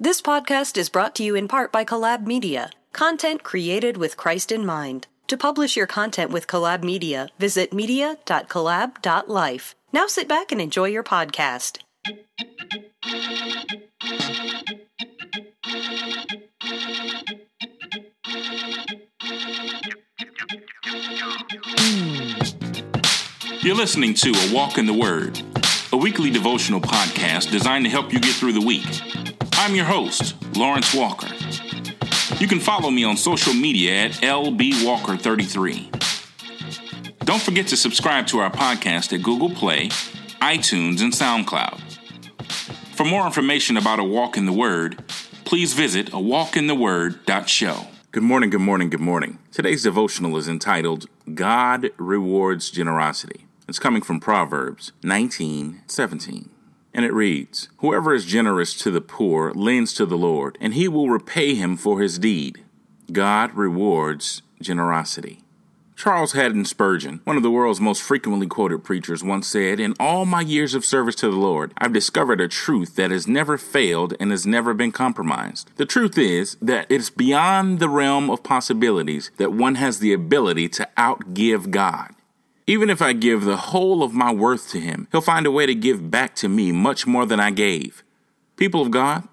This podcast is brought to you in part by Collab Media, content created with Christ in mind. To publish your content with Collab Media, visit media.collab.life. Now sit back and enjoy your podcast. You're listening to A Walk in the Word, a weekly devotional podcast designed to help you get through the week. I'm your host, Lawrence Walker. You can follow me on social media at LBWalker33. Don't forget to subscribe to our podcast at Google Play, iTunes, and SoundCloud. For more information about A Walk in the Word, please visit awalkintheword.show. Good morning, good morning, good morning. Today's devotional is entitled God Rewards Generosity. It's coming from Proverbs 19 17. And it reads Whoever is generous to the poor lends to the Lord, and he will repay him for his deed. God rewards generosity. Charles Haddon Spurgeon, one of the world's most frequently quoted preachers, once said, In all my years of service to the Lord, I've discovered a truth that has never failed and has never been compromised. The truth is that it's beyond the realm of possibilities that one has the ability to outgive God. Even if I give the whole of my worth to Him, He'll find a way to give back to me much more than I gave. People of God,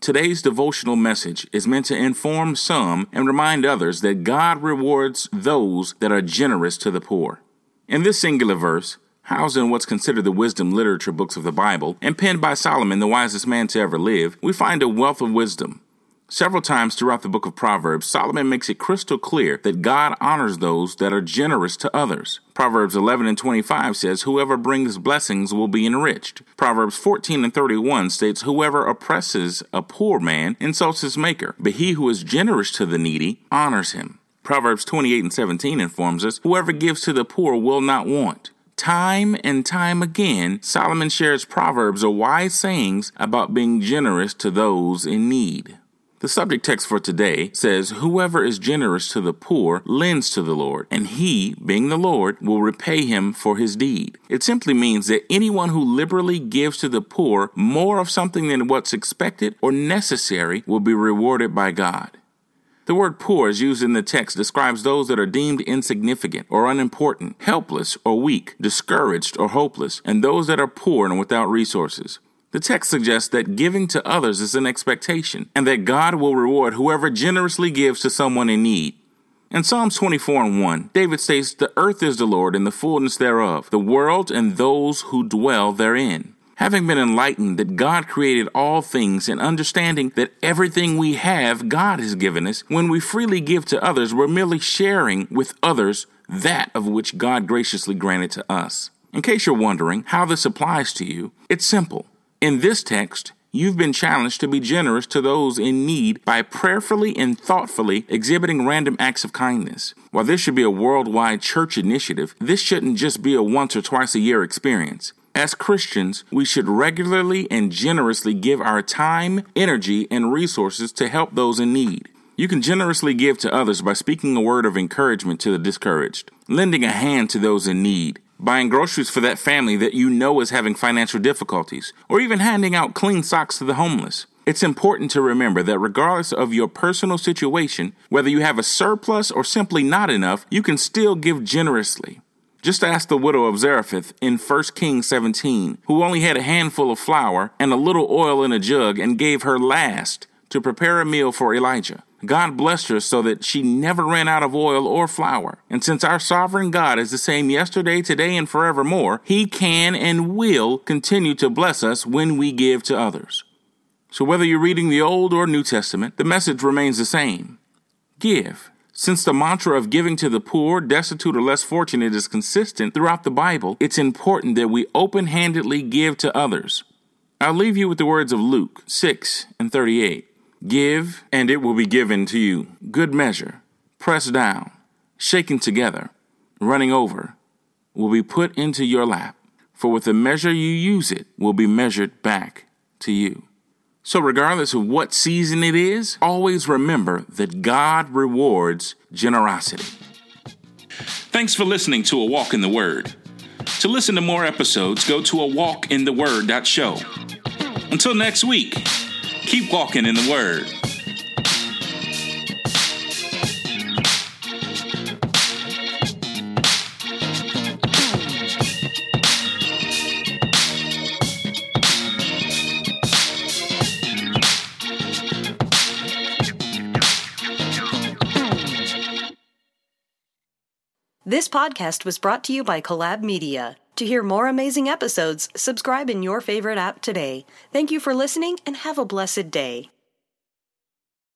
Today's devotional message is meant to inform some and remind others that God rewards those that are generous to the poor. In this singular verse, housed in what's considered the wisdom literature books of the Bible and penned by Solomon, the wisest man to ever live, we find a wealth of wisdom. Several times throughout the book of Proverbs, Solomon makes it crystal clear that God honors those that are generous to others. Proverbs 11 and 25 says, Whoever brings blessings will be enriched. Proverbs 14 and 31 states, Whoever oppresses a poor man insults his maker, but he who is generous to the needy honors him. Proverbs 28 and 17 informs us, Whoever gives to the poor will not want. Time and time again, Solomon shares proverbs or wise sayings about being generous to those in need. The subject text for today says, Whoever is generous to the poor lends to the Lord, and he, being the Lord, will repay him for his deed. It simply means that anyone who liberally gives to the poor more of something than what's expected or necessary will be rewarded by God. The word poor, as used in the text, describes those that are deemed insignificant or unimportant, helpless or weak, discouraged or hopeless, and those that are poor and without resources. The text suggests that giving to others is an expectation and that God will reward whoever generously gives to someone in need. In Psalms 24 and 1, David states, The earth is the Lord and the fullness thereof, the world and those who dwell therein. Having been enlightened that God created all things and understanding that everything we have God has given us, when we freely give to others, we're merely sharing with others that of which God graciously granted to us. In case you're wondering how this applies to you, it's simple. In this text, you've been challenged to be generous to those in need by prayerfully and thoughtfully exhibiting random acts of kindness. While this should be a worldwide church initiative, this shouldn't just be a once or twice a year experience. As Christians, we should regularly and generously give our time, energy, and resources to help those in need. You can generously give to others by speaking a word of encouragement to the discouraged, lending a hand to those in need, buying groceries for that family that you know is having financial difficulties, or even handing out clean socks to the homeless. It's important to remember that regardless of your personal situation, whether you have a surplus or simply not enough, you can still give generously. Just ask the widow of Zarephath in 1 Kings 17, who only had a handful of flour and a little oil in a jug and gave her last to prepare a meal for Elijah. God blessed her so that she never ran out of oil or flour. And since our sovereign God is the same yesterday, today, and forevermore, He can and will continue to bless us when we give to others. So whether you're reading the Old or New Testament, the message remains the same. Give. Since the mantra of giving to the poor, destitute, or less fortunate is consistent throughout the Bible, it's important that we open handedly give to others. I'll leave you with the words of Luke 6 and 38. Give, and it will be given to you. Good measure, pressed down, shaken together, running over, will be put into your lap. For with the measure you use it will be measured back to you. So, regardless of what season it is, always remember that God rewards generosity. Thanks for listening to A Walk in the Word. To listen to more episodes, go to a walkintheword.show. Until next week, Keep walking in the Word. This podcast was brought to you by Collab Media. To hear more amazing episodes, subscribe in your favorite app today. Thank you for listening and have a blessed day.